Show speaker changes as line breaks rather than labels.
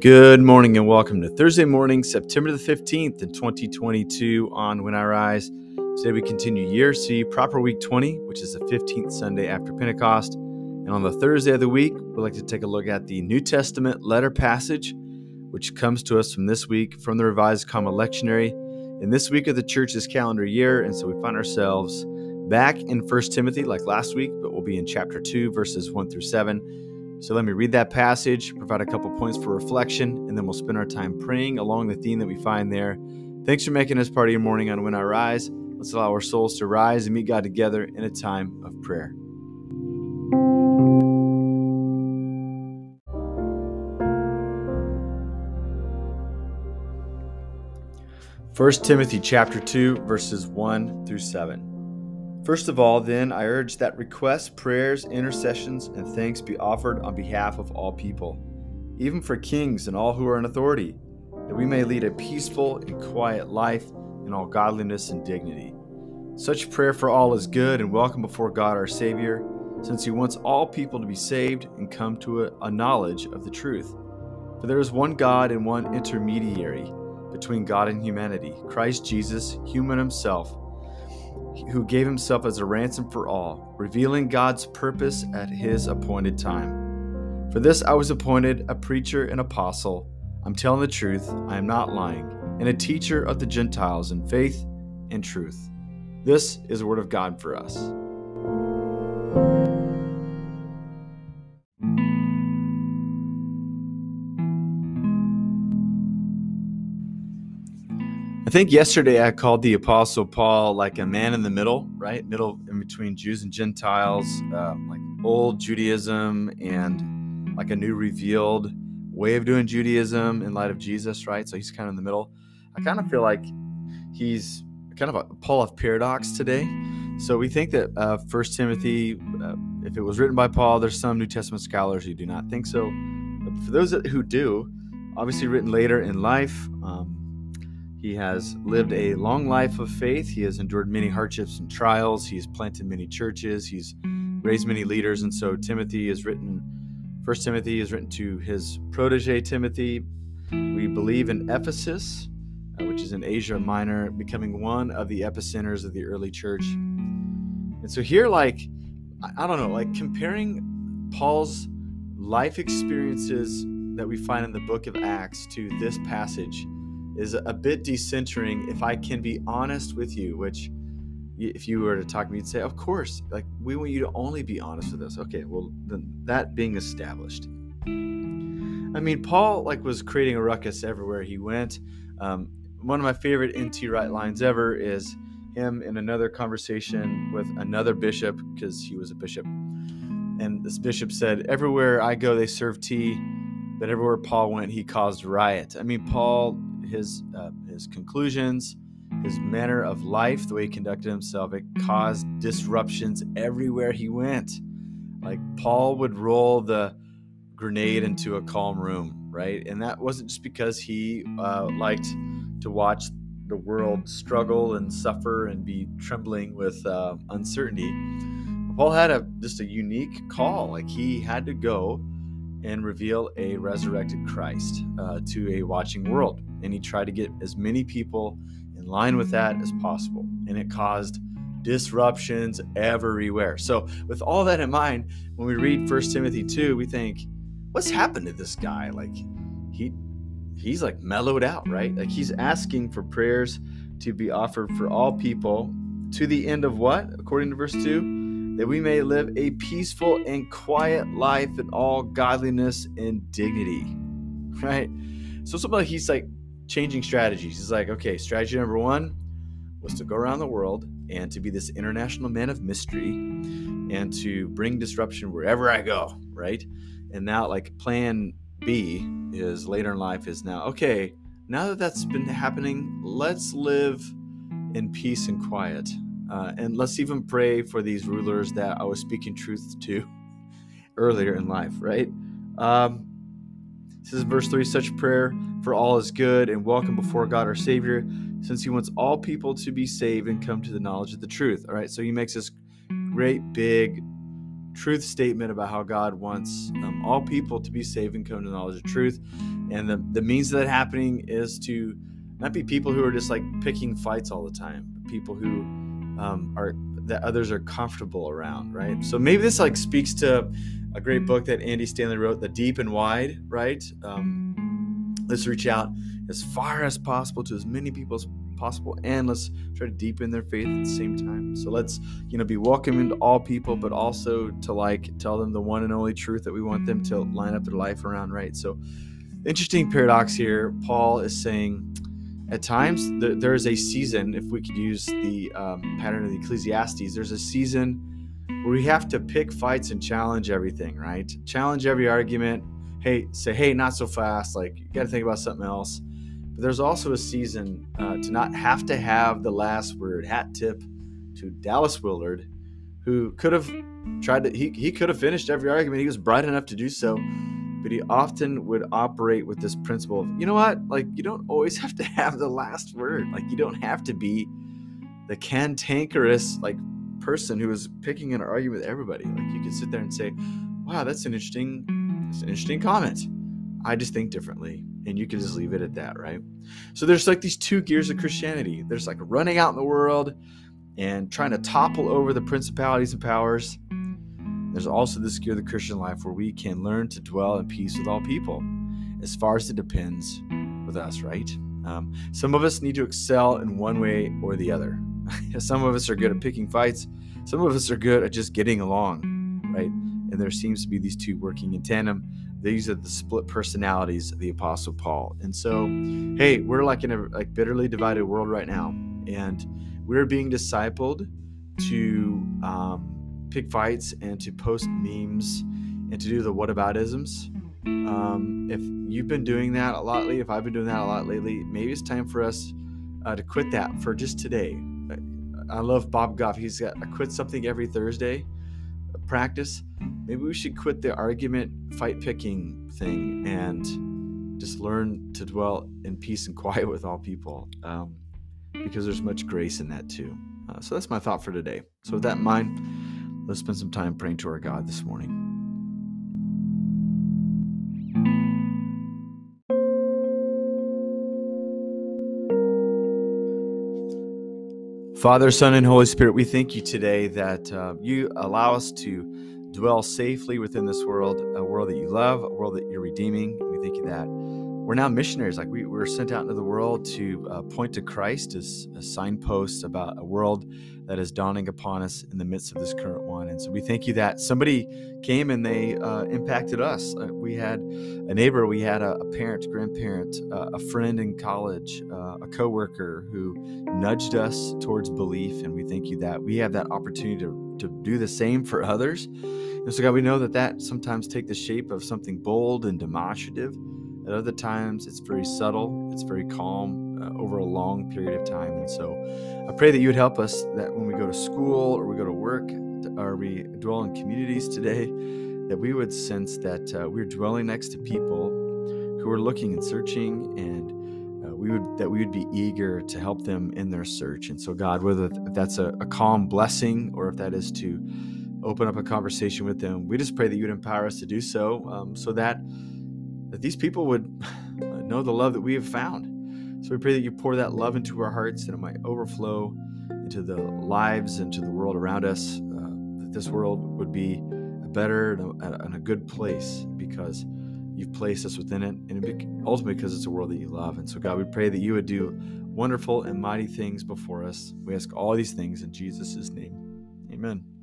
Good morning and welcome to Thursday morning, September the 15th in 2022 on When I Rise. Today we continue Year C, proper week 20, which is the 15th Sunday after Pentecost. And on the Thursday of the week, we'd like to take a look at the New Testament letter passage, which comes to us from this week from the Revised Common Lectionary. In this week of the church's calendar year, and so we find ourselves back in 1 Timothy like last week, but we'll be in chapter 2, verses 1 through 7. So let me read that passage, provide a couple points for reflection, and then we'll spend our time praying along the theme that we find there. Thanks for making us part of your morning on When I Rise. Let's allow our souls to rise and meet God together in a time of prayer. First Timothy chapter 2 verses 1 through 7. First of all, then, I urge that requests, prayers, intercessions, and thanks be offered on behalf of all people, even for kings and all who are in authority, that we may lead a peaceful and quiet life in all godliness and dignity. Such prayer for all is good and welcome before God our Savior, since He wants all people to be saved and come to a, a knowledge of the truth. For there is one God and one intermediary between God and humanity, Christ Jesus, human Himself who gave himself as a ransom for all, revealing God's purpose at his appointed time. For this I was appointed a preacher and apostle. I'm telling the truth, I am not lying, and a teacher of the Gentiles in faith and truth. This is the word of God for us. Think yesterday I called the Apostle Paul like a man in the middle, right? Middle in between Jews and Gentiles, um, like old Judaism and like a new revealed way of doing Judaism in light of Jesus, right? So he's kind of in the middle. I kind of feel like he's kind of a Paul of paradox today. So we think that uh, First Timothy, uh, if it was written by Paul, there's some New Testament scholars who do not think so. But for those who do, obviously written later in life. Um, he has lived a long life of faith. He has endured many hardships and trials. He's planted many churches. He's raised many leaders. And so Timothy is written, First Timothy is written to his protege Timothy. We believe in Ephesus, uh, which is in Asia Minor, becoming one of the epicenters of the early church. And so here, like, I don't know, like comparing Paul's life experiences that we find in the book of Acts to this passage is a bit decentering if I can be honest with you, which if you were to talk to me, you'd say, Of course, like we want you to only be honest with us. Okay, well, then that being established. I mean, Paul like was creating a ruckus everywhere he went. Um, one of my favorite NT Wright lines ever is him in another conversation with another bishop because he was a bishop. And this bishop said, Everywhere I go, they serve tea, but everywhere Paul went, he caused riot. I mean, Paul his uh, his conclusions, his manner of life, the way he conducted himself, it caused disruptions everywhere he went. Like Paul would roll the grenade into a calm room, right? And that wasn't just because he uh, liked to watch the world struggle and suffer and be trembling with uh, uncertainty. Paul had a just a unique call. Like he had to go and reveal a resurrected Christ uh, to a watching world and he tried to get as many people in line with that as possible. And it caused disruptions everywhere. So, with all that in mind, when we read 1 Timothy 2, we think, what's happened to this guy? Like, he he's like mellowed out, right? Like he's asking for prayers to be offered for all people to the end of what? According to verse 2, that we may live a peaceful and quiet life in all godliness and dignity. Right? So like he's like changing strategies. He's like, okay, strategy number one was to go around the world and to be this international man of mystery and to bring disruption wherever I go, right? And now, like, plan B is later in life is now, okay, now that that's been happening, let's live in peace and quiet. Uh, and let's even pray for these rulers that I was speaking truth to earlier in life, right? Um, this is verse 3 such prayer for all is good and welcome before God our Savior, since He wants all people to be saved and come to the knowledge of the truth. All right, so He makes this great big truth statement about how God wants um, all people to be saved and come to the knowledge of truth. And the, the means of that happening is to not be people who are just like picking fights all the time, people who um, are that others are comfortable around, right? So maybe this like speaks to a great book that Andy Stanley wrote, The Deep and Wide, right? Um, let's reach out as far as possible to as many people as possible and let's try to deepen their faith at the same time so let's you know be welcoming to all people but also to like tell them the one and only truth that we want them to line up their life around right so interesting paradox here paul is saying at times th- there is a season if we could use the um, pattern of the ecclesiastes there's a season where we have to pick fights and challenge everything right challenge every argument hey say hey not so fast like you got to think about something else but there's also a season uh, to not have to have the last word. Hat tip to Dallas Willard, who could have tried to, he, he could have finished every argument. He was bright enough to do so. But he often would operate with this principle of, you know what? Like, you don't always have to have the last word. Like, you don't have to be the cantankerous, like, person who is picking an argument with everybody. Like, you can sit there and say, wow, that's an interesting, that's an interesting comment. I just think differently and you can just leave it at that, right? So there's like these two gears of Christianity. There's like running out in the world and trying to topple over the principalities and powers. There's also this gear of the Christian life where we can learn to dwell in peace with all people, as far as it depends with us, right? Um, some of us need to excel in one way or the other. some of us are good at picking fights. Some of us are good at just getting along, right? And there seems to be these two working in tandem these are the split personalities of the apostle paul and so hey we're like in a like bitterly divided world right now and we're being discipled to um, pick fights and to post memes and to do the whataboutisms um, if you've been doing that a lot lately if i've been doing that a lot lately maybe it's time for us uh, to quit that for just today i love bob goff he's got I quit something every thursday practice, maybe we should quit the argument fight picking thing and just learn to dwell in peace and quiet with all people um, because there's much grace in that too. Uh, so that's my thought for today. So, with that in mind, let's spend some time praying to our God this morning. Father, Son, and Holy Spirit, we thank you today that uh, you allow us to dwell safely within this world, a world that you love, a world that you're redeeming. We thank you that we're now missionaries. Like we were sent out into the world to uh, point to Christ as a signpost about a world that is dawning upon us in the midst of this current one. And so we thank you that somebody came and they uh, impacted us. Uh, we had a neighbor, we had a, a parent, grandparent, uh, a friend in college, uh, a coworker who nudged us towards belief. And we thank you that we have that opportunity to, to do the same for others. And so, God, we know that that sometimes take the shape of something bold and demonstrative. At other times, it's very subtle, it's very calm uh, over a long period of time. And so I pray that you would help us that when we go to school or we go to work or we dwell in communities today, that we would sense that uh, we're dwelling next to people who are looking and searching and uh, we would that we would be eager to help them in their search and so god whether that's a, a calm blessing or if that is to open up a conversation with them we just pray that you would empower us to do so um, so that that these people would know the love that we have found. So we pray that you pour that love into our hearts and it might overflow into the lives and to the world around us, uh, that this world would be a better and a, good place because you've placed us within it, and ultimately because it's a world that you love. And so, God, we pray that you would do wonderful and mighty things before us. We ask all these things in Jesus' name. Amen.